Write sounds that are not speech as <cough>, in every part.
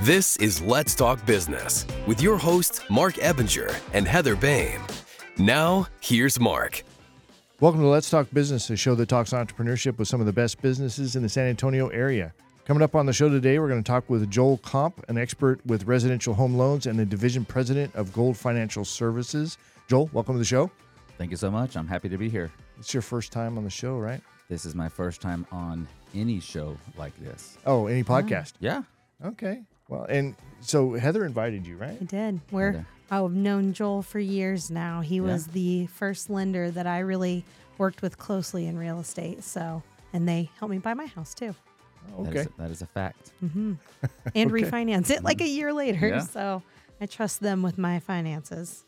This is Let's Talk Business with your hosts, Marc Ebinger and Heather Bain. Now, here's Marc. Welcome to Let's Talk Business, a show that talks entrepreneurship with some of the best businesses in the San Antonio area. Coming up on the show today, we're going to talk with Joel Comp, an expert with residential home loans and the division president of Gold Financial Services. Joel, welcome to the show. Thank you so much. I'm happy to be here. It's your first time on the show, right? This is my first time on any show like this. Oh, any podcast? Yeah. Okay. Well, and so Heather invited you, right? I did. We're Okay. I've known Joel for years now. He was the first lender that I really worked with closely in real estate. So, and they helped me buy my house too, That Okay. is, that is a fact. <laughs> and Okay. refinance it like a year later. Yeah. So, I trust them with my finances.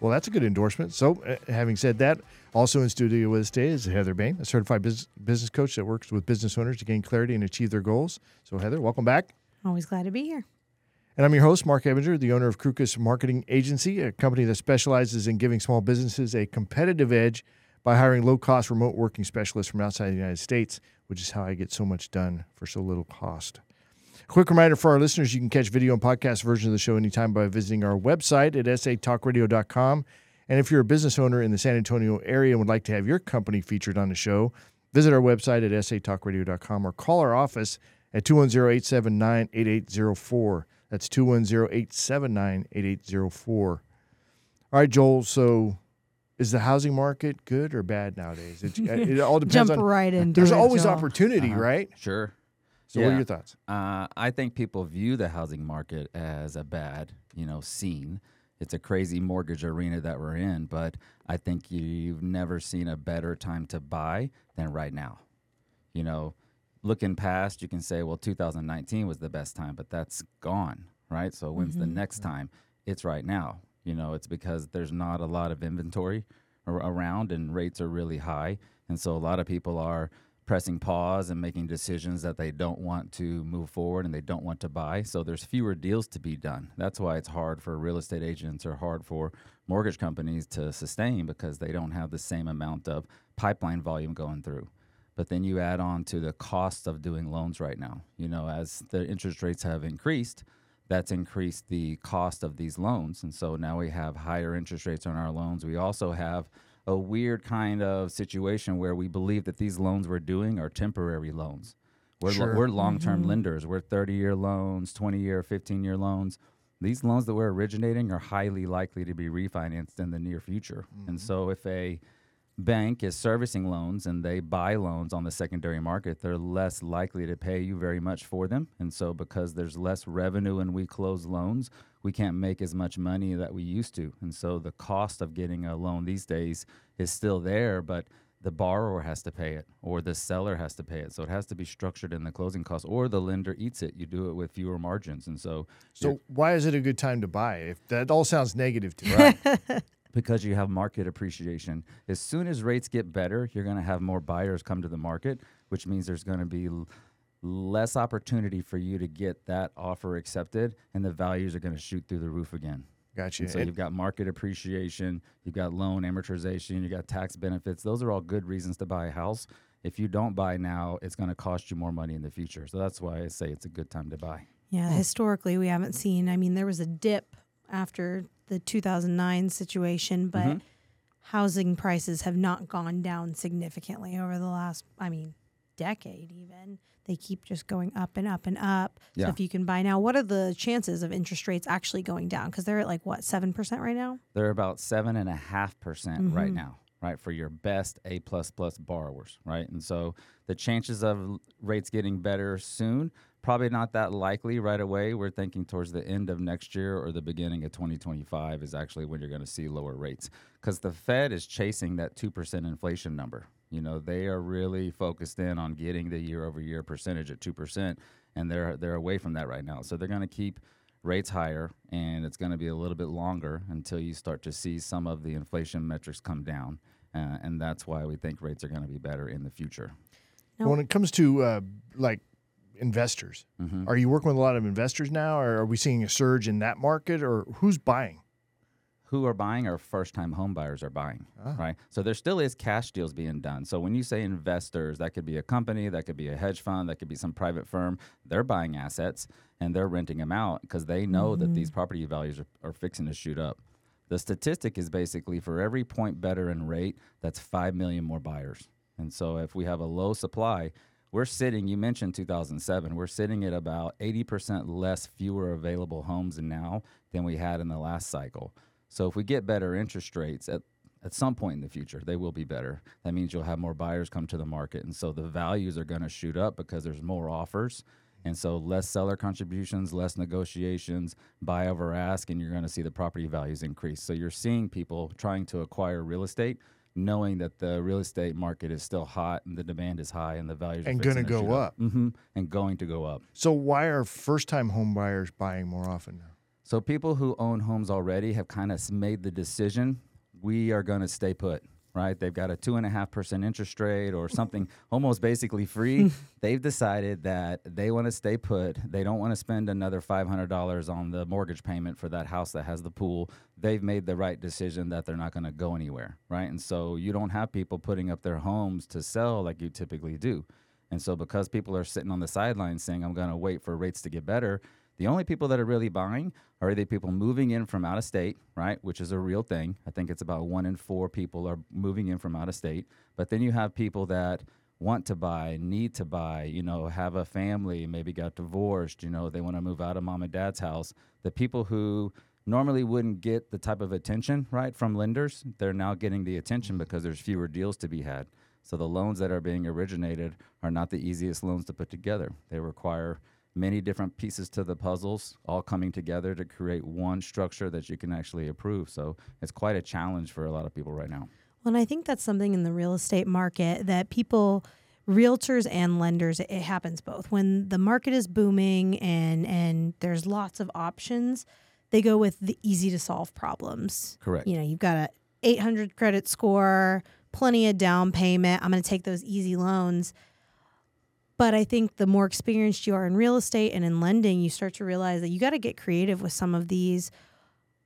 Well, that's a good endorsement. So, uh, having said that, also in studio with us today is Heather Bain, a certified business, business coach that works with business owners to gain clarity and achieve their goals. So, Heather, welcome back. Always glad to be here. And I'm your host, Marc Ebinger, the owner of Crukus Marketing Agency, a company that specializes in giving small businesses a competitive edge by hiring low cost remote working specialists from outside the United States, which is how I get so much done for so little cost. Quick reminder for our listeners you can catch video and podcast version of the show anytime by visiting our website at satalkradio.com. And if you're a business owner in the San Antonio area and would like to have your company featured on the show, visit our website at satalkradio.com or call our office at 210-879-8804. That's 210-879-8804. All right, Joel, so is the housing market good or bad nowadays? It, <laughs> it all depends Jump on right into There's it, always Joel. opportunity, Uh-huh. right? Sure. So what are your thoughts? Uh, I think people view the housing market as a bad, you know, scene. It's a crazy mortgage arena that we're in, but I think you've never seen a better time to buy than right now. You know, looking past, you can say, well, 2019 was the best time, but that's gone, right? So when's the mm-hmm. next time? It's right now. You know, it's because there's not a lot of inventory around and rates are really high. And so a lot of people are pressing pause and making decisions that they don't want to move forward and they don't want to buy. So there's fewer deals to be done. That's why it's hard for real estate agents or hard for mortgage companies to sustain because they don't have the same amount of pipeline volume going through. But then you add on to the cost of doing loans right now. You know, as the interest rates have increased, that's increased the cost of these loans. And so now we have higher interest rates on our loans. We also have a weird kind of situation where we believe that these loans we're doing are temporary loans. We're, lo- Sure. we're long term mm-hmm. lenders. We're 30 year loans, 20 year, 15 year loans. These loans that we're originating are highly likely to be refinanced in the near future. And mm-hmm. so if a bank is servicing loans and they buy loans on the secondary market, they're less likely to pay you very much for them. And so, because there's less revenue when we close loans, we can't make as much money that we used to. And so, the cost of getting a loan these days is still there, but the borrower has to pay it or the seller has to pay it. So, it has to be structured in the closing cost or the lender eats it. You do it with fewer margins. And so, So why is it a good time to buy? If that all sounds negative to me. <laughs> because you have market appreciation. As soon as rates get better, you're going to have more buyers come to the market, which means there's going to be l- less opportunity for you to get that offer accepted, and the values are going to shoot through the roof again. Gotcha. And so And- you've got market appreciation, you've got loan amortization, you've got tax benefits. Those are all good reasons to buy a house. If you don't buy now, it's going to cost you more money in the future. So that's why I say it's a good time to buy. Yeah, hmm. historically, we haven't seen. I mean, there was a dip after the 2009 situation, but Mm-hmm. housing prices have not gone down significantly over the last, I mean, decade even. They keep just going up and up and up. Yeah. So if you can buy now, what are the chances of interest rates actually going down? Because they're at like what seven percent right now. they're about seven and a half percent Mm-hmm. right now right for your best a plus plus borrowers right and so the chances of rates getting better soon probably not that likely right away. We're thinking towards the end of next year or the beginning of 2025 is actually when you're going to see lower rates. Because the fed is chasing that 2% inflation number. You know they are really focused in on getting the year over year percentage at 2% and they're they're away from that right now. So they're going to keep rates higher and it's going to be a little bit longer until you start to see some of the inflation metrics come down uh, and that's why we think rates are going to be better in the future. No. when it comes to uh, like investors, Mm-hmm. are you working with a lot of investors now, or are we seeing a surge in that market, or who's buying? who are buying are first time home buyers are buying, right? So there still is cash deals being done. So when you say investors, that could be a company, that could be a hedge fund, that could be some private firm. They're buying assets and they're renting them out because they know that these property values are, are fixing to shoot up. The statistic is basically for every point better in rate, that's 5 million more buyers. And so if we have a low supply, we're sitting, you mentioned 2007, we're sitting at about 80% less fewer available homes now than we had in the last cycle. So if we get better interest rates at at some point in the future, they will be better. That means you'll have more buyers come to the market. And so the values are going to shoot up because there's more offers. And so less seller contributions, less negotiations, buy over ask, and you're going to see the property values increase. So you're seeing people trying to acquire real estate, knowing that the real estate market is still hot and the demand is high and the values And are gonna go shoot up. hmm and going to go up. So why are first time home buyers buying more often now? So people who own homes already have kind of made the decision we are going to stay put. Right? They've got a two and a half percent interest rate or something <laughs> almost basically free. <laughs> They've decided that they want to stay put. They don't want to spend another five hundred dollars on the mortgage payment for that house that has the pool. They've made the right decision that they're not going to go anywhere. Right? And so you don't have people putting up their homes to sell like you typically do. And so because people are sitting on the sidelines saying, I'm going to wait for rates to get better, the only people that are really buying are the people moving in from out of state, right? Which is a real thing. I think it's about one in four people are moving in from out of state. But then you have people that want to buy, need to buy, you know, have a family, maybe got divorced, you know, they want to move out of mom and dad's house. The people who normally wouldn't get the type of attention, right, from lenders, they're now getting the attention mm-hmm. because there's fewer deals to be had. So the loans that are being originated are not the easiest loans to put together. They require many different pieces to the puzzles all coming together to create one structure that you can actually approve. So it's quite a challenge for a lot of people right now. Well, and I think that's something in the real estate market that people, realtors and lenders, it happens both. When the market is booming and and there's lots of options, they go with the easy to solve problems. Correct. You know, you've got a 800 credit score, plenty of down payment. I'm going to take those easy loans. But I think the more experienced you are in real estate and in lending, you start to realize that you got to get creative with some of these.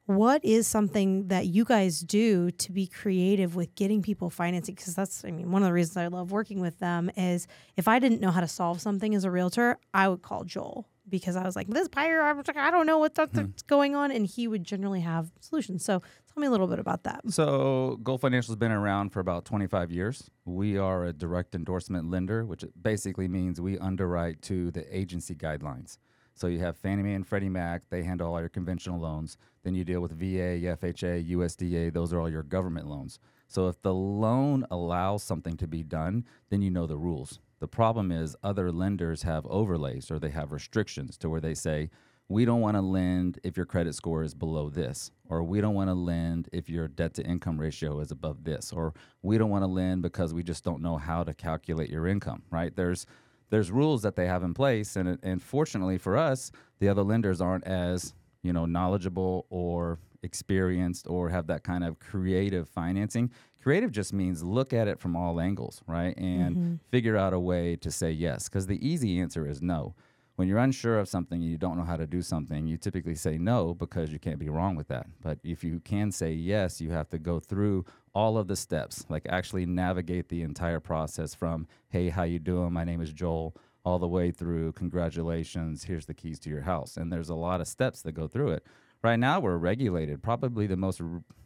What is something that you guys do to be creative with getting people financing? Because that's i mean one of the reasons i love working with them is if i didn't know how to solve something as a realtor i would call joel because i was like this buyer i was like i don't know what that's hmm. going on and he would generally have solutions. So tell me a little bit about that So, Gold Financial has been around for about 25 years. We are a direct endorsement lender, which basically means we underwrite to the agency guidelines. So, you have Fannie Mae and Freddie Mac, they handle all your conventional loans. Then you deal with VA, FHA, USDA, those are all your government loans. So, if the loan allows something to be done, then you know the rules. The problem is other lenders have overlays or they have restrictions to where they say, we don't want to lend if your credit score is below this, or we don't want to lend if your debt to income ratio is above this, or we don't want to lend because we just don't know how to calculate your income, right? There's there's rules that they have in place, and and fortunately for us, the other lenders aren't as you know knowledgeable or experienced or have that kind of creative financing. Creative just means look at it from all angles, right, and mm-hmm. figure out a way to say yes, because the easy answer is no when you're unsure of something and you don't know how to do something, you typically say no because you can't be wrong with that. But if you can say yes, you have to go through all of the steps, like actually navigate the entire process from, hey, how you doing? My name is Joel, all the way through, congratulations, here's the keys to your house. And there's a lot of steps that go through it. Right now, we're regulated, probably the most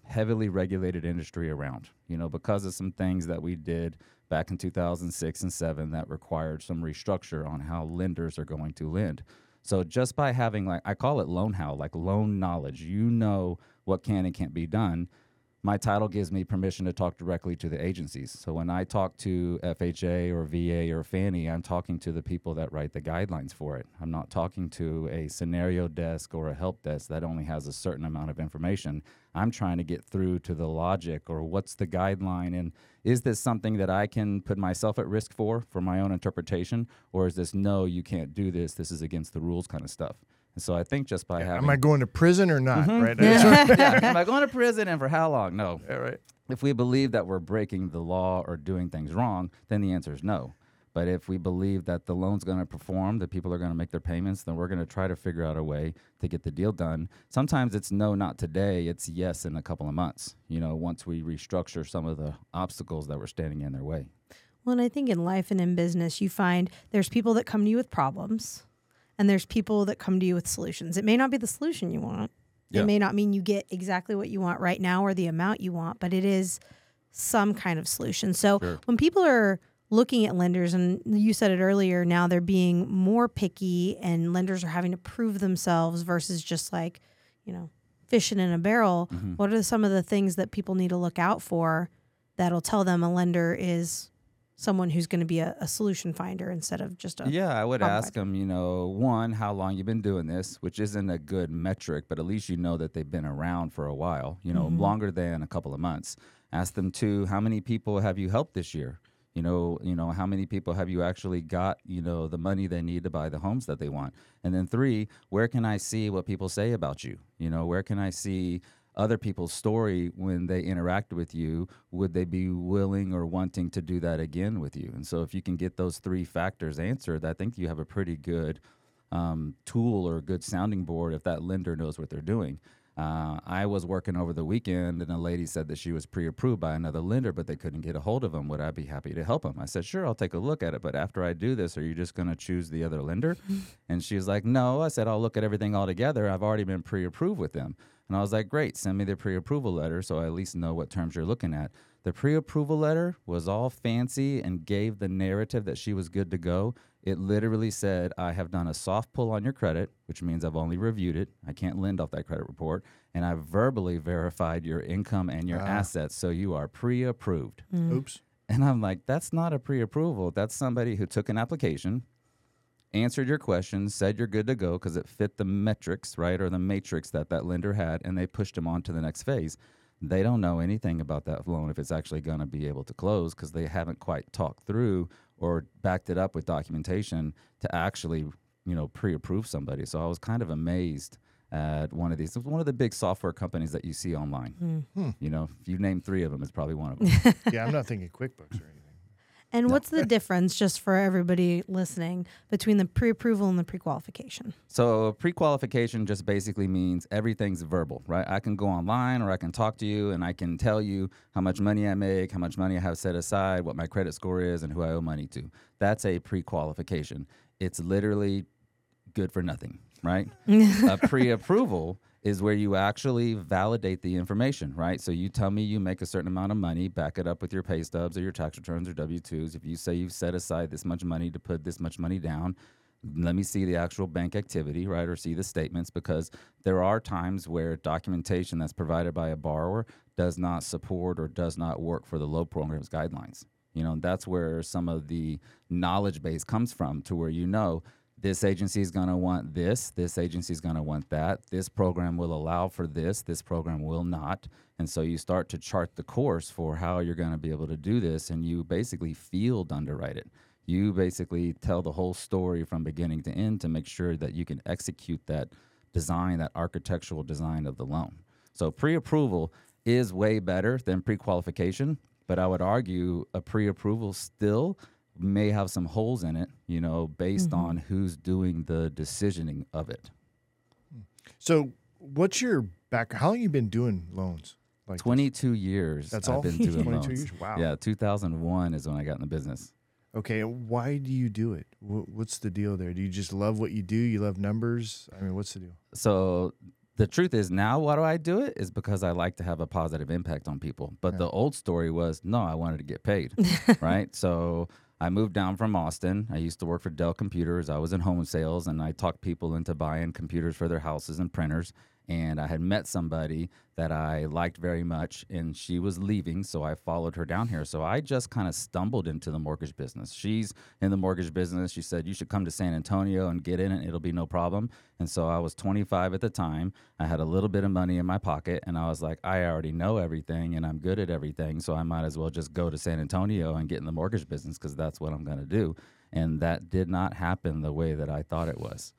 heavily regulated industry around, you know, because of some things that we did back in 2006 and 7 that required some restructure on how lenders are going to lend. So just by having like I call it loan how, like loan knowledge, you know what can and can't be done. My title gives me permission to talk directly to the agencies. So when I talk to FHA or VA or Fannie, I'm talking to the people that write the guidelines for it. I'm not talking to a scenario desk or a help desk that only has a certain amount of information. I'm trying to get through to the logic or what's the guideline and is this something that I can put myself at risk for for my own interpretation or is this no you can't do this this is against the rules kind of stuff. And so I think just by having Am I going to prison or not? Mm-hmm. Right. <laughs> yeah, am I going to prison and for how long? No. Yeah, right. If we believe that we're breaking the law or doing things wrong, then the answer is no. But if we believe that the loan's going to perform, that people are going to make their payments, then we're going to try to figure out a way to get the deal done. Sometimes it's no, not today. It's yes in a couple of months. You know, once we restructure some of the obstacles that were standing in their way. Well, and I think in life and in business, you find there's people that come to you with problems, and there's people that come to you with solutions. It may not be the solution you want. Yeah. It may not mean you get exactly what you want right now or the amount you want, but it is some kind of solution. So Sure. when people are looking at lenders, and you said it earlier, now they're being more picky, and lenders are having to prove themselves versus just like, you know, fishing in a barrel. Mm-hmm. What are some of the things that people need to look out for that'll tell them a lender is someone who's going to be a, a solution finder instead of just a Yeah, I would ask them, you know, one, how long you've been doing this, which isn't a good metric, but at least you know that they've been around for a while, you know, longer than a couple of months. Ask them two, how many people have you helped this year? You know, you know, how many people have you actually got, you know, the money they need to buy the homes that they want? And then three, where can I see what people say about you? You know, where can I see other people's story when they interact with you would they be willing or wanting to do that again with you and so if you can get those three factors answered i think you have a pretty good um, tool or good sounding board if that lender knows what they're doing uh, I was working over the weekend, and a lady said that she was pre-approved by another lender, but they couldn't get a hold of him. Would I be happy to help him? I said, sure, I'll take a look at it. But after I do this, are you just going to choose the other lender? <laughs> and she was like, no. I said, I'll look at everything all together. I've already been pre-approved with them. And I was like, great, send me the pre approval letter so I at least know what terms you're looking at. The pre approval letter was all fancy and gave the narrative that she was good to go. It literally said, I have done a soft pull on your credit, which means I've only reviewed it. I can't lend off that credit report. And I've verbally verified your income and your ah. assets. So you are pre approved. Mm. Oops. And I'm like, that's not a pre approval. That's somebody who took an application, answered your questions, said you're good to go because it fit the metrics, right, or the matrix that that lender had, and they pushed them on to the next phase. They don't know anything about that loan if it's actually going to be able to close because they haven't quite talked through or backed it up with documentation to actually, you know, pre-approve somebody. So I was kind of amazed at one of these. It's one of the big software companies that you see online. Hmm. Hmm. You know, if you name three of them, it's probably one of <laughs> them. Yeah, I'm not thinking QuickBooks or anything. And what's the difference, just for everybody listening, between the pre-approval and the pre-qualification? So pre-qualification just basically means everything's verbal, right? I can go online or I can talk to you and I can tell you how much money I make, how much money I have set aside, what my credit score is, and who I owe money to. That's a pre-qualification. It's literally good for nothing, right? a <laughs> uh, pre-approval is where you actually validate the information, right? So you tell me you make a certain amount of money, back it up with your pay stubs or your tax returns or W-2s. If you say you've set aside this much money to put this much money down, let me see the actual bank activity, right, or see the statements because there are times where documentation that's provided by a borrower does not support or does not work for the low programs guidelines. You know, and that's where some of the knowledge base comes from to where you know this agency is going to want this, this agency is going to want that, this program will allow for this, this program will not. And so you start to chart the course for how you're going to be able to do this and you basically field underwrite it you basically tell the whole story from beginning to end to make sure that you can execute that design, that architectural design of the loan. So pre approval is way better than pre qualification, but I would argue a pre approval still may have some holes in it, you know, based mm-hmm. on who's doing the decisioning of it. So, what's your back? How long you been doing loans? Like this? 22 years That's I've all? been doing <laughs> 22 loans. years? Wow. Yeah, 2001 is when I got in the business. Okay, why do you do it? What's the deal there? Do you just love what you do? You love numbers? I mean, what's the deal? so the truth is now why do I do it is because I like to have a positive impact on people. But the old story was no, I wanted to get paid, <laughs> right? So I moved down from Austin. I used to work for Dell Computers. I was in home sales and I talked people into buying computers for their houses and printers. And I had met somebody that I liked very much, and she was leaving, so I followed her down here. So I just kind of stumbled into the mortgage business. She's in the mortgage business. She said, You should come to San Antonio and get in it, it'll be no problem. And so I was 25 at the time. I had a little bit of money in my pocket, and I was like, I already know everything, and I'm good at everything, so I might as well just go to San Antonio and get in the mortgage business because that's what I'm going to do. And that did not happen the way that I thought it was.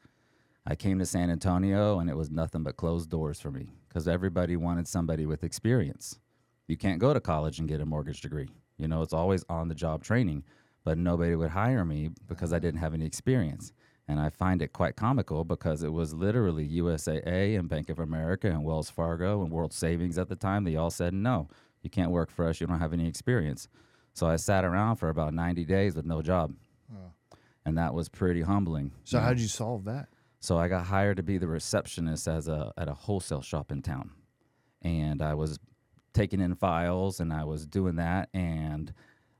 I came to San Antonio and it was nothing but closed doors for me because everybody wanted somebody with experience. You can't go to college and get a mortgage degree. You know, it's always on the job training. but nobody would hire me because I didn't have any experience. And I find it quite comical because it was literally USAA and Bank of America and Wells Fargo and World Savings at the time. They all said, no, you can't work for us. You don't have any experience. So I sat around for about 90 days with no job. And that was pretty humbling. So how did you solve that? So I got hired to be the receptionist as a at a wholesale shop in town, and I was taking in files and I was doing that, and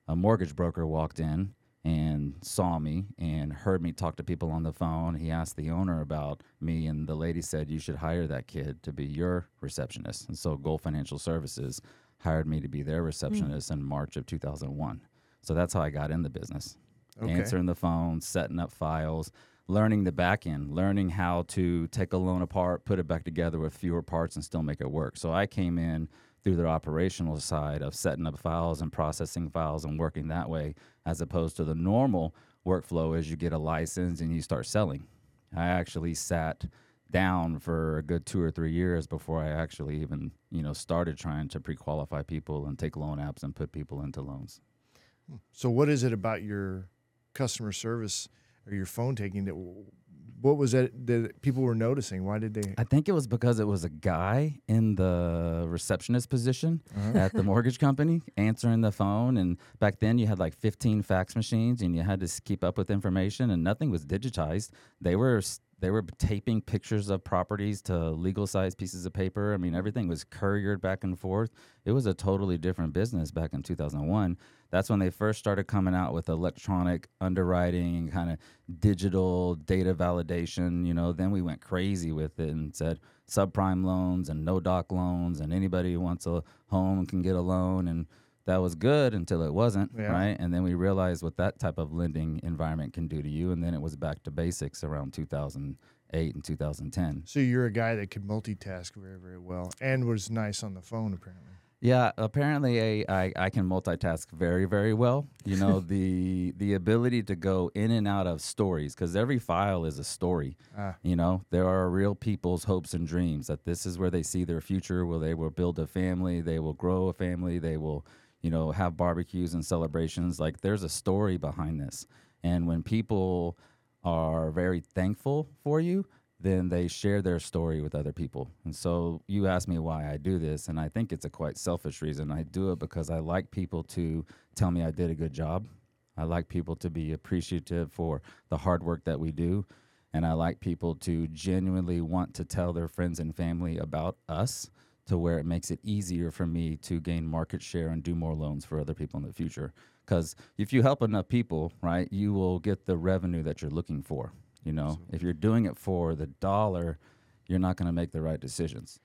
a mortgage broker walked in and saw me and heard me talk to people on the phone. He asked the owner about me, and the lady said, "You should hire that kid to be your receptionist." And so Gold Financial Services hired me to be their hmm. receptionist in March of 2001. So that's how I got in the business Okay. answering the phone, setting up files, learning the back end, learning how to take a loan apart, put it back together with fewer parts, and still make it work. So I came in through the operational side of setting up files and processing files and working that way, as opposed to the normal workflow as you get a license and you start selling. I actually sat down for a good two or three years before I actually even, you know, started trying to pre-qualify people and take loan apps and put people into loans. Hmm. So what is it about your customer service or your phone taking that? What was it that people were noticing? Why did they? I think it was because it was a guy in the receptionist position uh-huh. at the <laughs> mortgage company answering the phone. And back then, you had like 15 fax machines, and you had to keep up with information, and nothing was digitized. They were they were taping pictures of properties to legal size pieces of paper. I mean, everything was couriered back and forth. It was a totally different business back in 2001. That's when they first started coming out with electronic underwriting, and kind of digital data validation. You know, then we went crazy with it and said subprime loans and no doc loans, and anybody who wants a home can get a loan. And that was good until it wasn't, Yeah. right? And then we realized what that type of lending environment can do to you. And then it was back to basics around 2008 and 2010. So you're a guy that could multitask very, very well and was nice on the phone, apparently. Yeah, apparently I, I, I can multitask very very well. You know <laughs> the the ability to go in and out of stories because every file is a story. Ah. You know there are real people's hopes and dreams that this is where they see their future, where they will build a family, they will grow a family, they will you know have barbecues and celebrations. Like there's a story behind this, and when people are very thankful for you, then they share their story with other people. And so you ask me why I do this, and I think it's a quite selfish reason. I do it because I like people to tell me I did a good job. I like people to be appreciative for the hard work that we do. And I like people to genuinely want to tell their friends and family about us to where it makes it easier for me to gain market share and do more loans for other people in the future. Because if you help enough people, right, you will get the revenue that you're looking for. You know, if you're doing it for the dollar, you're not going to make the right decisions.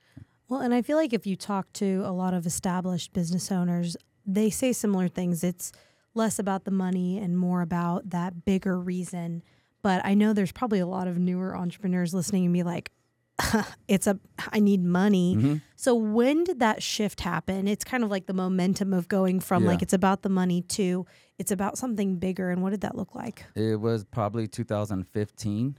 Well, and I feel like if you talk to a lot of established business owners, they say similar things. It's less about the money and more about that bigger reason. But I know there's probably a lot of newer entrepreneurs listening and be like, <laughs> it's a I need money. Mm-hmm. So when did that shift happen? It's kind of like the momentum of going from Yeah. like it's about the money to it's about something bigger. And what did that look like? It was probably 2015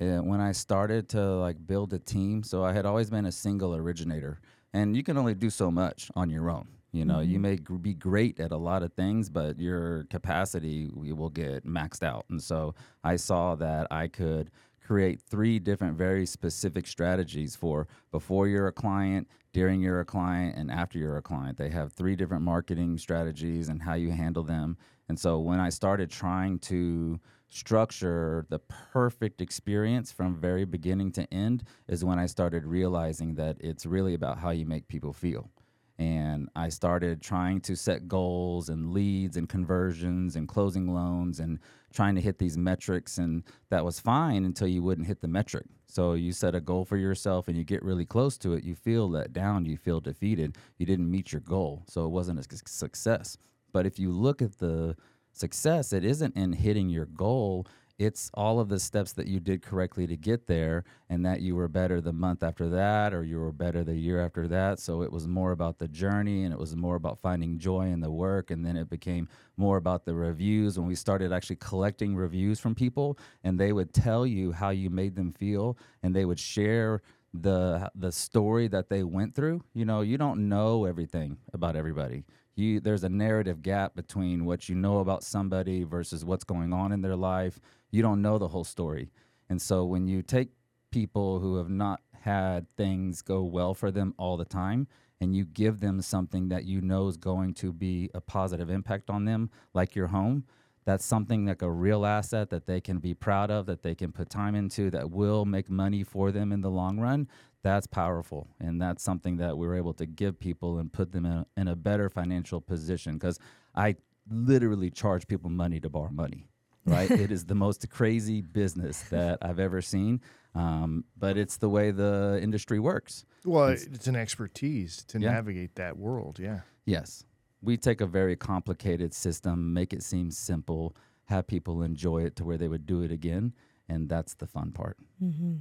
uh, when I started to like build a team. So I had always been a single originator, and you can only do so much on your own. You know, you may gr- be great at a lot of things, but your capacity will get maxed out. And so I saw that I could create three different very specific strategies for before you're a client, during you're a client, and after you're a client. They have three different marketing strategies and how you handle them. And so when I started trying to structure the perfect experience from very beginning to end is when I started realizing that it's really about how you make people feel. And I started trying to set goals and leads and conversions and closing loans and trying to hit these metrics. And that was fine until you wouldn't hit the metric. So you set a goal for yourself and you get really close to it. You feel let down. You feel defeated. You didn't meet your goal. So it wasn't a success. But if you look at the success, it isn't in hitting your goal. It's all of the steps that you did correctly to get there, and that you were better the month after that, or you were better the year after that. So it was more about the journey, and it was more about finding joy in the work. And then it became more about the reviews when we started actually collecting reviews from people, and they would tell you how you made them feel, and they would share the the story that they went through. You know, you don't know everything about everybody. You there's a narrative gap between what you know about somebody versus what's going on in their life. You don't know the whole story. And so when you take people who have not had things go well for them all the time and you give them something that you know is going to be a positive impact on them like your home, that's something like a real asset that they can be proud of, that they can put time into, that will make money for them in the long run. That's powerful. And that's something that we were able to give people and put them in a, in a better financial position. Because I literally charge people money to borrow money, right? <laughs> it is the most crazy business that I've ever seen. Um, but it's the way the industry works. Well, it's, an expertise to Yeah. navigate that world. Yeah. Yes. We take a very complicated system, make it seem simple, have people enjoy it to where they would do it again. And that's the fun part.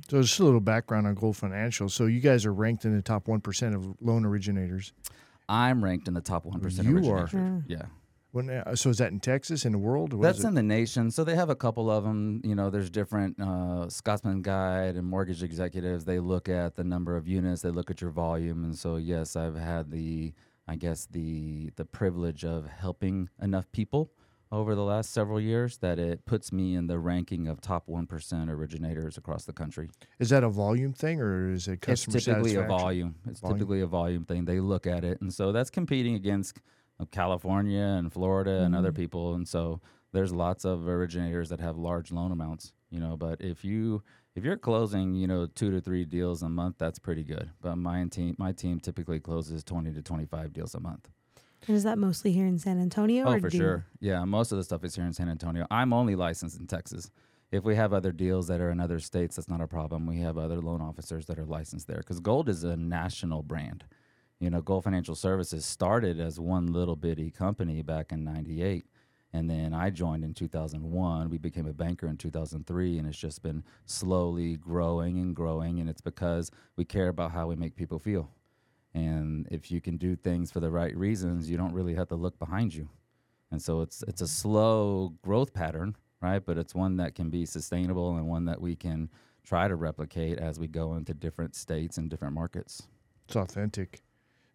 So just a little background on Gold Financial. So you guys are ranked in the top one percent of loan originators. I'm ranked in the top 1% You originators. are. Yeah. When, uh, so is that in Texas in the world? What That's in the nation. So they have a couple of them. You know, there's different uh, Scotsman Guide and mortgage executives. They look at the number of units. They look at your volume. And so, yes, I've had the, I guess the the privilege of helping enough people over the last several years that it puts me in the ranking of top one percent originators across the country. Is that a volume thing or is it customer? It's typically a volume. It's Volume. typically a volume thing. They look at it, and so that's competing against California and Florida and other mm-hmm. people. And so there's lots of originators that have large loan amounts. You know, but if you if you're closing, you know, two to three deals a month, that's pretty good. But my team my team typically closes twenty to twenty five deals a month. And is that mostly here in San Antonio? Oh, or for do you- sure. Yeah, most of the stuff is here in San Antonio. I'm only licensed in Texas. If we have other deals that are in other states, that's not a problem. We have other loan officers that are licensed there because Gold is a national brand. You know, Gold Financial Services started as one little bitty company back in '98, and then I joined in 2001. We became a banker in 2003, and it's just been slowly growing and growing. And it's because we care about how we make people feel. And if you can do things for the right reasons, you don't really have to look behind you. And so it's it's a slow growth pattern, right? But it's one that can be sustainable and one that we can try to replicate as we go into different states and different markets. It's authentic.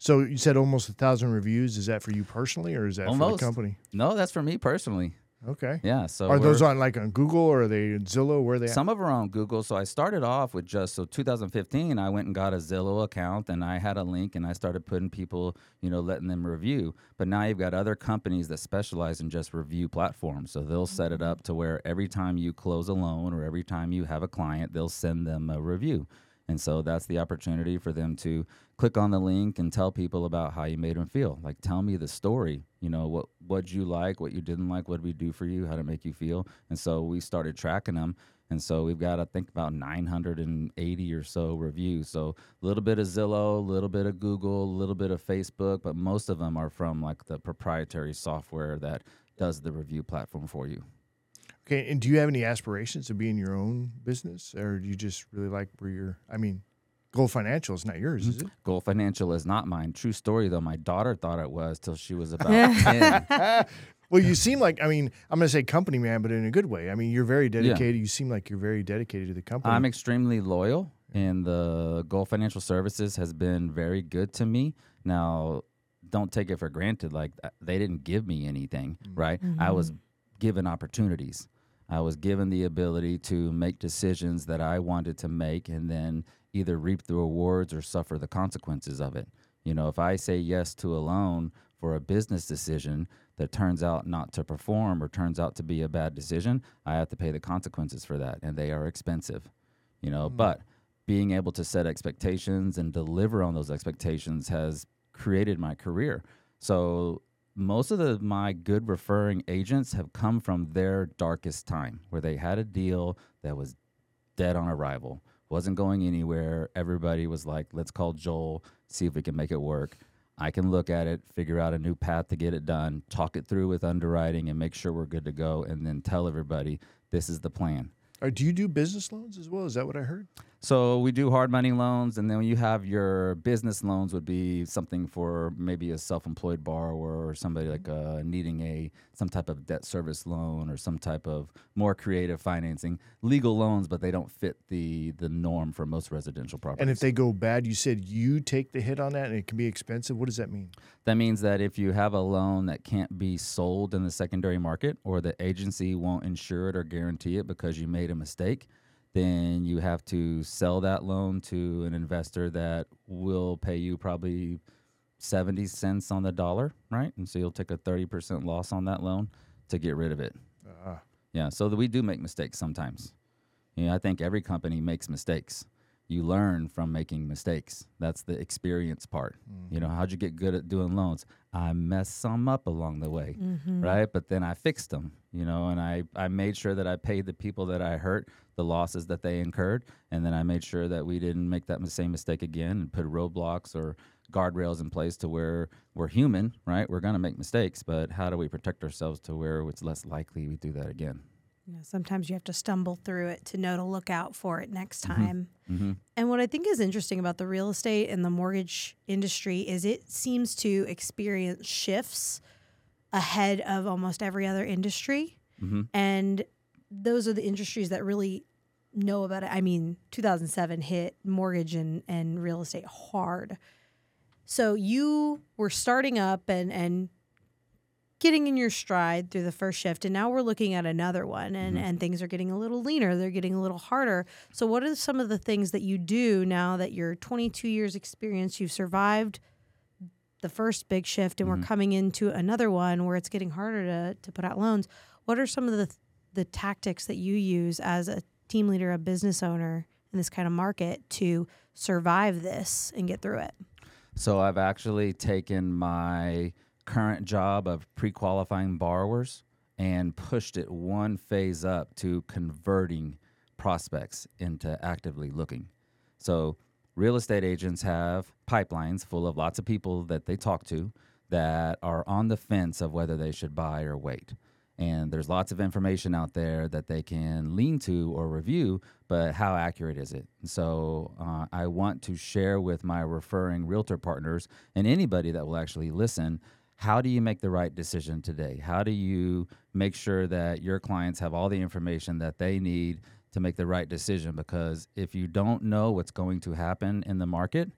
So you said almost a thousand reviews. Is that for you personally or is that for the company? No, that's for me personally. Okay. Yeah. So are those on like on Google or are they in Zillow? Where are they at? Some of them are on Google. So I started off with just so 2015. I went and got a Zillow account, and I had a link, and I started putting people, you know, letting them review. But now you've got other companies that specialize in just review platforms. So they'll set it up to where every time you close a loan or every time you have a client, they'll send them a review. And so that's the opportunity for them to click on the link and tell people about how you made them feel. Like, tell me the story. You know, what what you like, what you didn't like, what we do for you, how to make you feel. And so we started tracking them. And so we've got, I think, about 980 or so reviews. So a little bit of Zillow, a little bit of Google, a little bit of Facebook, but most of them are from like the proprietary software that does the review platform for you. Okay. And do you have any aspirations to be in your own business or do you just really like where you're? I mean, Gold Financial is not yours, is mm-hmm. it? Gold Financial is not mine. True story, though. My daughter thought it was till she was about <laughs> 10. <laughs> Well, you seem like I mean, I'm going to say company man, but in a good way. I mean, you're very dedicated. You seem like you're very dedicated to the company. I'm extremely loyal, and the Gold Financial Services has been very good to me. Now, don't take it for granted. Like uh, they didn't give me anything, mm. right? I was mm-hmm. given opportunities. I was given the ability to make decisions that I wanted to make, and then either reap the rewards or suffer the consequences of it. You know, if I say yes to a loan for a business decision that turns out not to perform or turns out to be a bad decision, I have to pay the consequences for that, and they are expensive. You know, mm. but being able to set expectations and deliver on those expectations has created my career. So most of the my good referring agents have come from their darkest time where they had a deal that was dead on arrival, wasn't going anywhere. Everybody was like, let's call Joel, see if we can make it work. I can look at it, figure out a new path to get it done, talk it through with underwriting, and make sure we're good to go, and then tell everybody this is the plan. Or do you do business loans as well? Is that what I heard? So we do hard money loans, and then you have your business loans would be something for maybe a self-employed borrower or somebody like uh, needing a some type of debt service loan or some type of more creative financing. Legal loans, but they don't fit the the norm for most residential properties. And if they go bad, you said you take the hit on that, and it can be expensive. What does that mean? That means that if you have a loan that can't be sold in the secondary market or the agency won't insure it or guarantee it because you made a mistake, then you have to sell that loan to an investor that will pay you probably 70 cents on the dollar, right? And so you'll take a 30% loss on that loan to get rid of it. Ah. Yeah, so that we do make mistakes sometimes. You know, I think every company makes mistakes. You learn from making mistakes. That's the experience part. Mm-hmm. You know, how'd you get good at doing loans? I messed some up along the way, mm-hmm. right? But then I fixed them, you know, and I, I made sure that I paid the people that I hurt the losses that they incurred. And then I made sure that we didn't make that same mistake again and put roadblocks or guardrails in place to where we're human, right? We're going to make mistakes, but how do we protect ourselves to where it's less likely we do that again? You know, sometimes you have to stumble through it to know to look out for it next Mm-hmm. time. And what I think is interesting about the real estate and the mortgage industry is it seems to experience shifts ahead of almost every other industry. Mm-hmm. And those are the industries that really know about it. I mean, 2007 hit mortgage and, and real estate hard. So you were starting up and, and getting in your stride through the first shift and now we're looking at another one and, mm-hmm. and things are getting a little leaner. They're getting a little harder. So what are some of the things that you do now that you're 22 years experience you've survived the first big shift and we're mm-hmm. coming into another one where it's getting harder to, to put out loans? What are some of the the tactics that you use as a team leader a business owner in this kind of market to survive this and get through it So I've actually taken my current job of pre-qualifying borrowers and pushed it one phase up to converting prospects into actively looking. So real estate agents have pipelines full of lots of people that they talk to that are on the fence of whether they should buy or wait. And there's lots of information out there that they can lean to or review, but how accurate is it? So uh, I want to share with my referring realtor partners and anybody that will actually listen how do you make the right decision today? How do you make sure that your clients have all the information that they need to make the right decision? Because if you don't know what's going to happen in the market,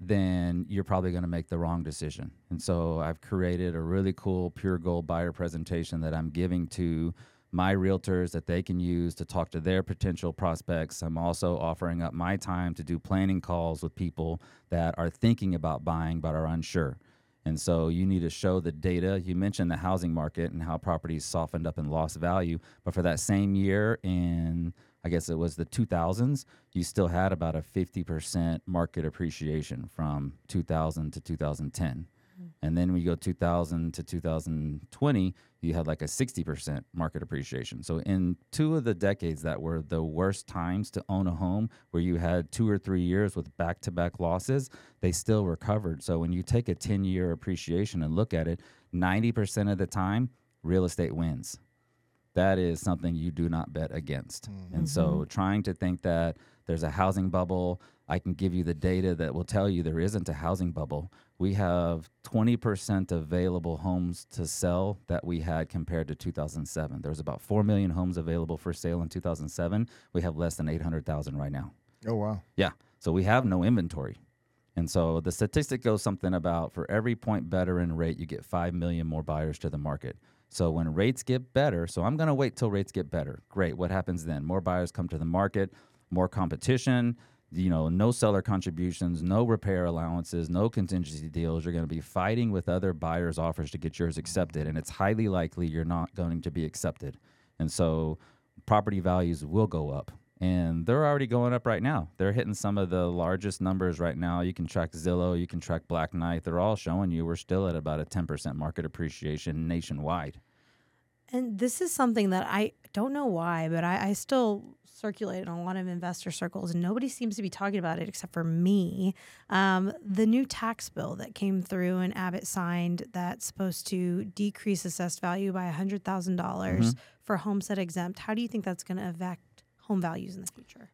then you're probably going to make the wrong decision. And so I've created a really cool pure gold buyer presentation that I'm giving to my realtors that they can use to talk to their potential prospects. I'm also offering up my time to do planning calls with people that are thinking about buying but are unsure. And so you need to show the data. You mentioned the housing market and how properties softened up and lost value. But for that same year in, I guess it was the 2000s, you still had about a 50% market appreciation from 2000 to 2010. Mm-hmm. And then we go 2000 to 2020, you had like a 60% market appreciation. So in two of the decades that were the worst times to own a home, where you had two or three years with back to back losses, they still recovered. So when you take a 10 year appreciation and look at it, 90% of the time, real estate wins. That is something you do not bet against. And mm-hmm. so mm-hmm. trying to think that there's a housing bubble, I can give you the data that will tell you there isn't a housing bubble. We have 20% available homes to sell that we had compared to 2007. There was about 4 million homes available for sale in 2007. We have less than 800,000 right now. Oh wow. Yeah. So we have no inventory. And so the statistic goes something about for every point better in rate, you get 5 million more buyers to the market. So when rates get better, so I'm going to wait till rates get better. Great. What happens then? More buyers come to the market, more competition, you know, no seller contributions, no repair allowances, no contingency deals. You're going to be fighting with other buyers' offers to get yours accepted. And it's highly likely you're not going to be accepted. And so property values will go up. And they're already going up right now. They're hitting some of the largest numbers right now. You can track Zillow, you can track Black Knight. They're all showing you we're still at about a 10% market appreciation nationwide. And this is something that I don't know why, but I, I still circulate in a lot of investor circles, and nobody seems to be talking about it except for me. Um, the new tax bill that came through and Abbott signed that's supposed to decrease assessed value by $100,000 for homes that exempt. How do you think that's going to affect home values in the future?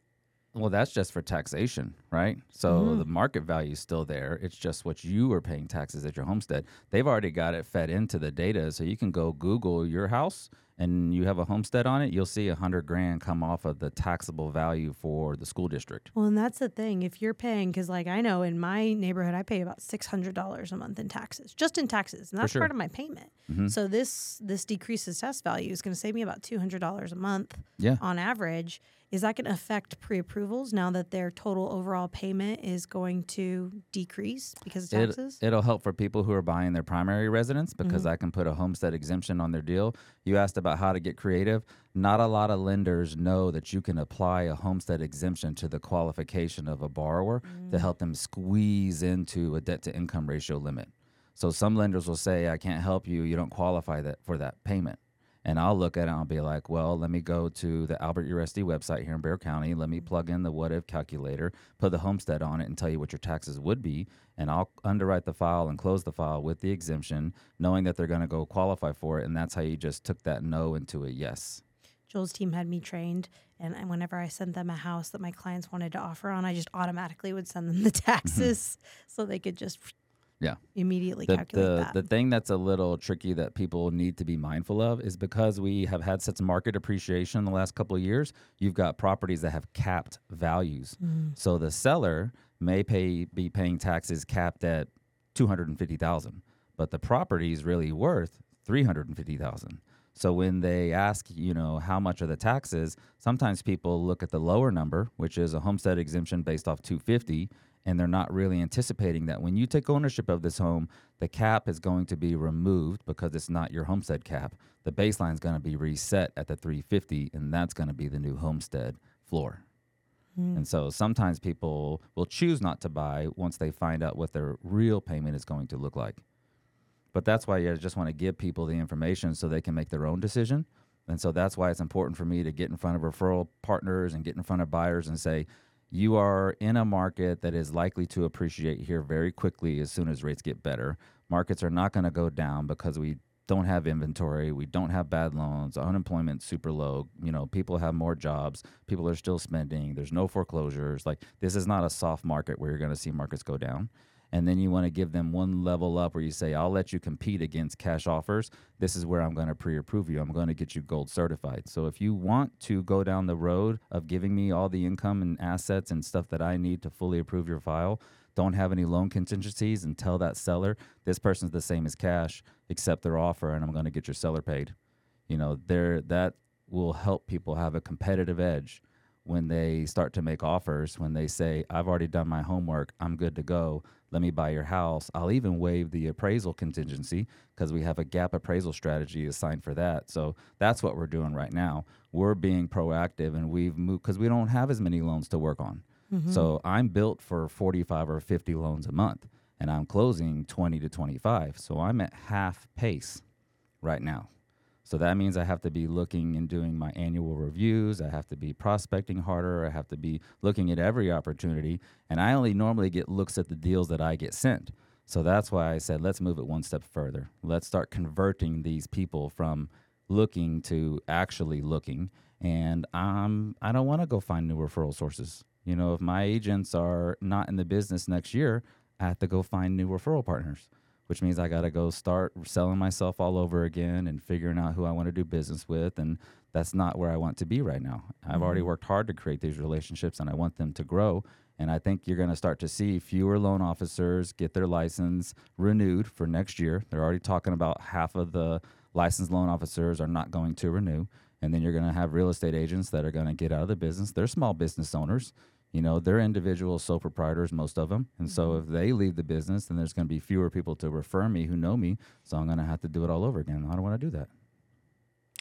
well, that's just for taxation, right? So mm-hmm. the market value is still there. It's just what you are paying taxes at your homestead. They've already got it fed into the data, so you can go Google your house and you have a homestead on it. You'll see a hundred grand come off of the taxable value for the school district. Well, and that's the thing. If you're paying, because like I know in my neighborhood, I pay about six hundred dollars a month in taxes, just in taxes, and that's sure. part of my payment. Mm-hmm. So this this decreases test value is going to save me about two hundred dollars a month Yeah. on average. Is that going to affect pre-approvals now that their total overall payment is going to decrease because of It, taxes? it'll help for people who are buying their primary residence because mm-hmm. I can put a homestead exemption on their deal. You asked about how to get creative. Not a lot of lenders know that you can apply a homestead exemption to the qualification of a borrower to help them squeeze into a debt to income ratio limit. So some lenders will say, I can't help you, you don't qualify that for that payment. And I'll look at it and I'll be like, well, let me go to the Albert Uresti website here in Bexar County. Let me plug in the what if calculator, put the homestead on it, and tell you what your taxes would be. And I'll underwrite the file and close the file with the exemption, knowing that they're going to go qualify for it. And that's how you just took that no into a yes. Joel's team had me trained, and whenever I sent them a house that my clients wanted to offer on, I just automatically would send them the mm-hmm. taxes <laughs> so they could just Yeah. immediately the, calculate the, that. the thing that's a little tricky that people need to be mindful of is because we have had such market appreciation in the last couple of years, you've got properties that have capped values. Mm. So the seller may pay be paying taxes capped at 250,000, but the property is really worth 350,000. So when they ask, you know, how much are the taxes, sometimes people look at the lower number, which is a homestead exemption based off 250, and they're not really anticipating that when you take ownership of this home, the cap is going to be removed because it's not your homestead cap. The baseline is going to be reset at the 350, and that's going to be the new homestead floor. Hmm. And so sometimes people will choose not to buy once they find out what their real payment is going to look like. But that's why I just want to give people the information so they can make their own decision. And so that's why it's important for me to get in front of referral partners and get in front of buyers and say, you are in a market that is likely to appreciate here very quickly as soon as rates get better. Markets are not going to go down because we don't have inventory, we don't have bad loans, unemployment's super low, you know, people have more jobs, people are still spending, there's no foreclosures. Like this is not a soft market where you're going to see markets go down and then you want to give them one level up where you say i'll let you compete against cash offers. This is where i'm going to pre-approve you. I'm going to get you gold certified. So if you want to go down the road of giving me all the income and assets and stuff that i need to fully approve your file don't have any loan contingencies and tell that seller this person's the same as cash accept their offer and i'm going to get your seller paid. You know there that will help people have a competitive edge when they start to make offers when they say i've already done my homework. I'm good to go. Let me buy your house. I'll even waive the appraisal contingency because we have a gap appraisal strategy assigned for that. So that's what we're doing right now. We're being proactive and we've moved because we don't have as many loans to work on. Mm-hmm. So i'm built for 45 or 50 loans a month and i'm closing 20 to 25 so i'm at half pace right now so that means I have to be looking and doing my annual reviews. I have to be prospecting harder. I have to be looking at every opportunity. And I only normally get looks at the deals that I get sent. So that's why I said, let's move it one step further. Let's start converting these people from looking to actually looking. And um, I don't want to go find new referral sources. You know, if my agents are not in the business next year, I have to go find new referral partners which means I got to go start selling myself all over again and figuring out who I want to do business with. And that's not where I want to be right now. I've already mm-hmm. worked hard to create these relationships and I want them to grow. And I think you're going to start to see fewer loan officers get their license renewed for next year. They're already talking about half of the licensed loan officers are not going to renew. And then you're going to have real estate agents that are going to get out of the business. They're small business owners you know they're individual sole proprietors most of them and so if they leave the business then there's going to be fewer people to refer me who know me so i'm going to have to do it all over again i don't want to do that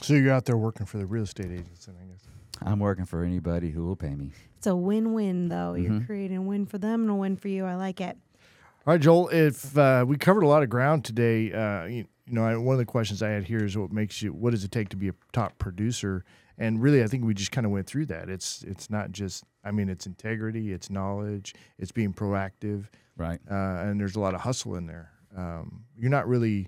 So you're out there working for the real estate agents, I guess. i'm working for anybody who will pay me it's a win-win though. You're Mhm. creating a win for them and a win for you. I like it. All right, Joel. If uh, we covered a lot of ground today, uh, you, you know, I, one of the questions I had here is what makes you. What does it take to be a top producer? And really, I think we just kind of went through that. It's it's not just. I mean, it's integrity, it's knowledge, it's being proactive, right uh, and there's a lot of hustle in there. Um, you're not really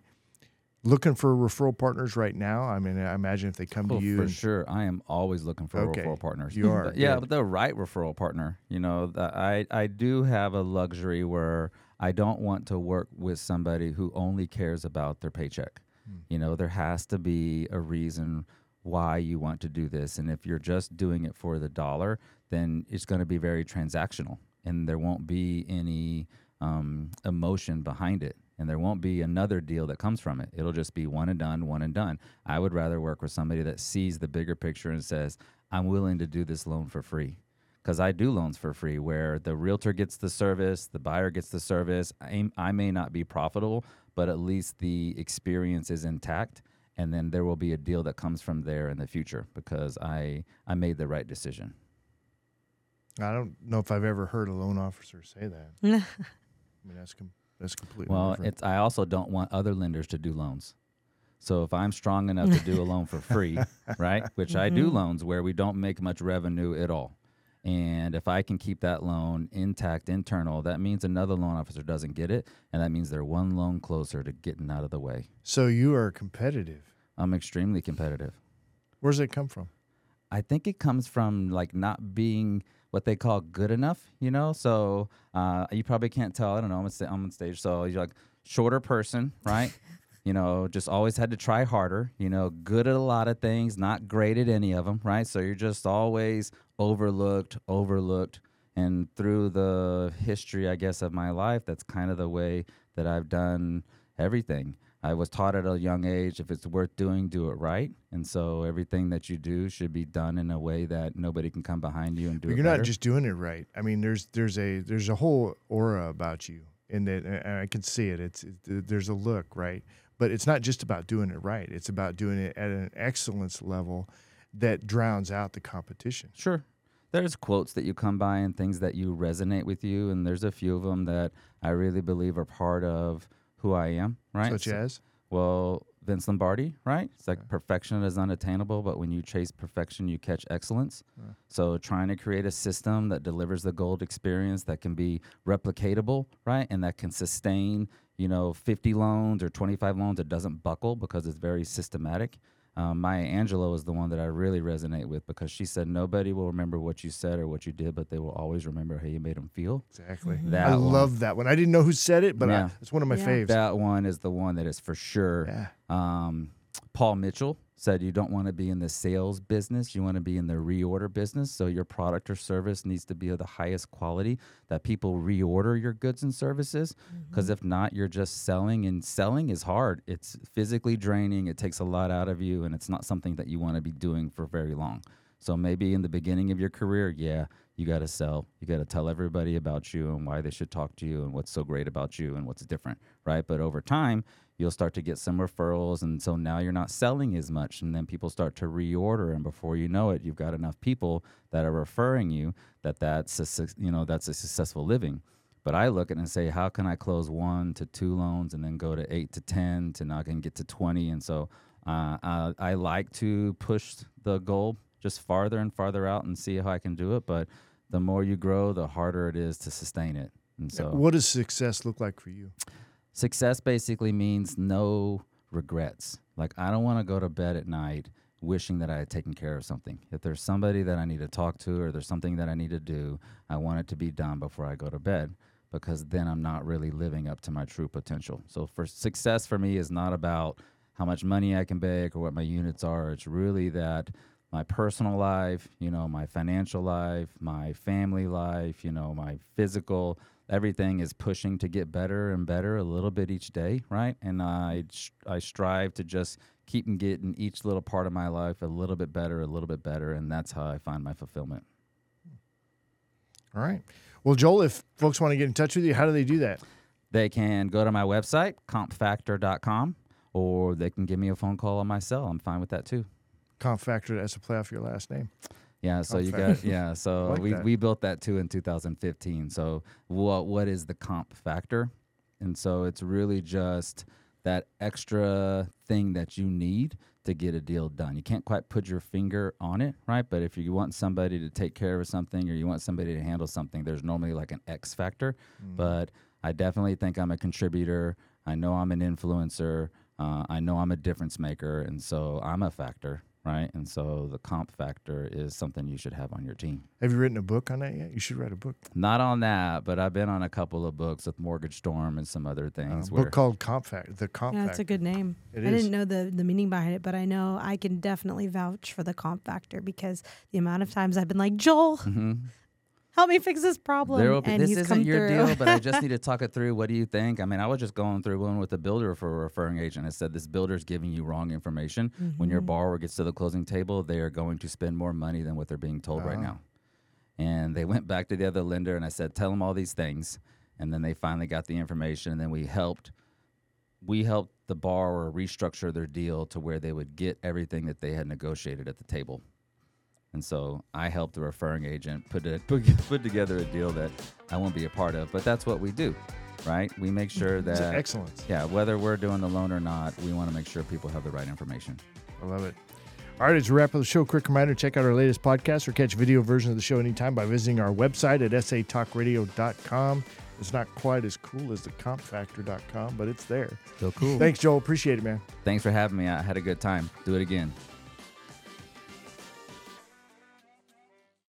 looking for referral partners right now? I mean, I imagine if they come Oh, to you, for and- sure. I am always looking for Okay. referral partners. You are, But <laughs> yeah, good. but the right referral partner. You know, the, I I do have a luxury where I don't want to work with somebody who only cares about their paycheck. Hmm. You know, there has to be a reason why you want to do this, and if you're just doing it for the dollar, then it's going to be very transactional, and there won't be any um, emotion behind it and there won't be another deal that comes from it. It'll just be one and done, one and done. I would rather work with somebody that sees the bigger picture and says, I'm willing to do this loan for free. Because I do loans for free where the realtor gets the service, the buyer gets the service. I, I may not be profitable, but at least the experience is intact. And then there will be a deal that comes from there in the future because I, I made the right decision. I don't know if I've ever heard a loan officer say that. <laughs> I mean, that's com- that's completely Well, different. it's I also don't want other lenders to do loans. So if I'm strong enough to do a loan for free, <laughs> right, which I do mm-hmm. loans where we don't make much revenue at all, and if I can keep that loan intact internal, that means another loan officer doesn't get it, and that means they're one loan closer to getting out of the way. so you are competitive. I'm extremely competitive. Where does it come from? I think it comes from like not being what they call good enough, you know. So uh, you probably can't tell. I don't know. I'm on, sta- I'm on stage, so you're like shorter person, right? <laughs> you know, just always had to try harder. You know, good at a lot of things, not great at any of them, right? So you're just always overlooked, overlooked. And through the history, I guess, of my life, that's kind of the way that I've done everything. I was taught at a young age if it's worth doing, do it right. And so everything that you do should be done in a way that nobody can come behind you and do But it you're better. not just doing it right. I mean, there's there's a there's a whole aura about you, and that and I can see it. It's it, there's a look right, but it's not just about doing it right. It's about doing it at an excellence level that drowns out the competition. Sure. There's quotes that you come by and things that you resonate with you, and there's a few of them that I really believe are part of who I am, right? Such So- as Well, Vince Lombardi, right? It's like perfection is unattainable, but when you chase perfection, you catch excellence. So trying to create a system that delivers the gold experience that can be replicatable, right? And that can sustain, you know, 50 loans or 25 loans. It doesn't buckle because it's very systematic. Um, Maya Angelou is the one that I really resonate with because she said nobody will remember what you said or what you did, but they will always remember how you made them feel. exactly. That I one. love that one. I didn't know who said it, but I, it's one of my Yeah. faves. That one is the one that is for sure. Yeah. Um, Paul Mitchell said you don't want to be in the sales business, you want to be in the reorder business. So your product or service needs to be of the highest quality that people reorder your goods and services. Mm-hmm. Because if not, you're just selling, and selling is hard. It's physically draining, it takes a lot out of you, and it's not something that you want to be doing for very long. So maybe in the beginning of your career, yeah, you got to sell. You got to tell everybody about you and why they should talk to you and what's so great about you and what's different, right? But over time, you'll start to get some referrals, and so now you're not selling as much, and then people start to reorder, and before you know it, you've got enough people that are referring you that that's a you know that's a successful living. But I look at it and say, how can I close one to two loans and then go to eight to 10 to now I can get to 20? And so uh, uh, I like to push the goal just farther and farther out and see how I can do it. But the more you grow, the harder it is to sustain it. And so What does success look like for you? Success basically means no regrets. Like I don't want to go to bed at night wishing that I had taken care of something. If there's somebody that I need to talk to or there's something that I need to do, I want it to be done before I go to bed because then I'm not really living up to my true potential. So for success for me is not about how much money I can make or what my units are. It's really that my personal life, you know, my financial life, my family life, you know, my physical, everything is pushing to get better and better a little bit each day, right? And I I strive to just keep getting each little part of my life a little bit better, a little bit better, and that's how I find my fulfillment. All right. Well, Joel, if folks want to get in touch with you, how do they do that? They can go to my website, compfactor.com, or they can give me a phone call on my cell. I'm fine with that too. Comp Factor, that's a play off your last name. Yeah, so you got yeah, <laughs> so like we, that. we built that too in 2015. So what what is the comp factor? And so it's really just that extra thing that you need to get a deal done. You can't quite put your finger on it, right? But if you want somebody to take care of something or you want somebody to handle something, there's normally like an X factor. But I definitely think I'm a contributor. I know I'm an influencer. Uh, I know I'm a difference maker, and so I'm a factor, right? And so the comp factor is something you should have on your team. Have you written a book on that yet? You should write a book. Not on that, but I've been on a couple of books with Mortgage Storm and some other things. Uh, where book called Comp Factor. The Comp Yeah, Factor. that's a good name. It I is. didn't know the, the meaning behind it, but I know I can definitely vouch for the comp factor because the amount of times I've been like, Joel, Mhm. Help me fix this problem. There will be, and this he's isn't come your through. deal, but I just need to <laughs> talk it through. What do you think? I mean, I was just going through one with a builder for a referring agent. I said this builder is giving you wrong information. When your Mhm. borrower gets to the closing table, they are going to spend more money than what they're being told right Ah. now. And they went back to the other lender, and I said, tell them all these things. And then they finally got the information, and then we helped. We helped the borrower restructure their deal to where they would get everything that they had negotiated at the table. And so I helped the referring agent put it <laughs> put, put together a deal that I won't be a part of. But that's what we do, right? We make sure that excellence. yeah, whether we're doing the loan or not, we want to make sure people have the right information. I love it. All right, as a wrap of the show, quick reminder check out our latest podcast or catch video version of the show anytime by visiting our website at satalkradio.com. It's not quite as cool as the compfactor.com, but it's there. So cool. Thanks, Joel. Appreciate it, man. Thanks for having me. I had a good time. Do it again.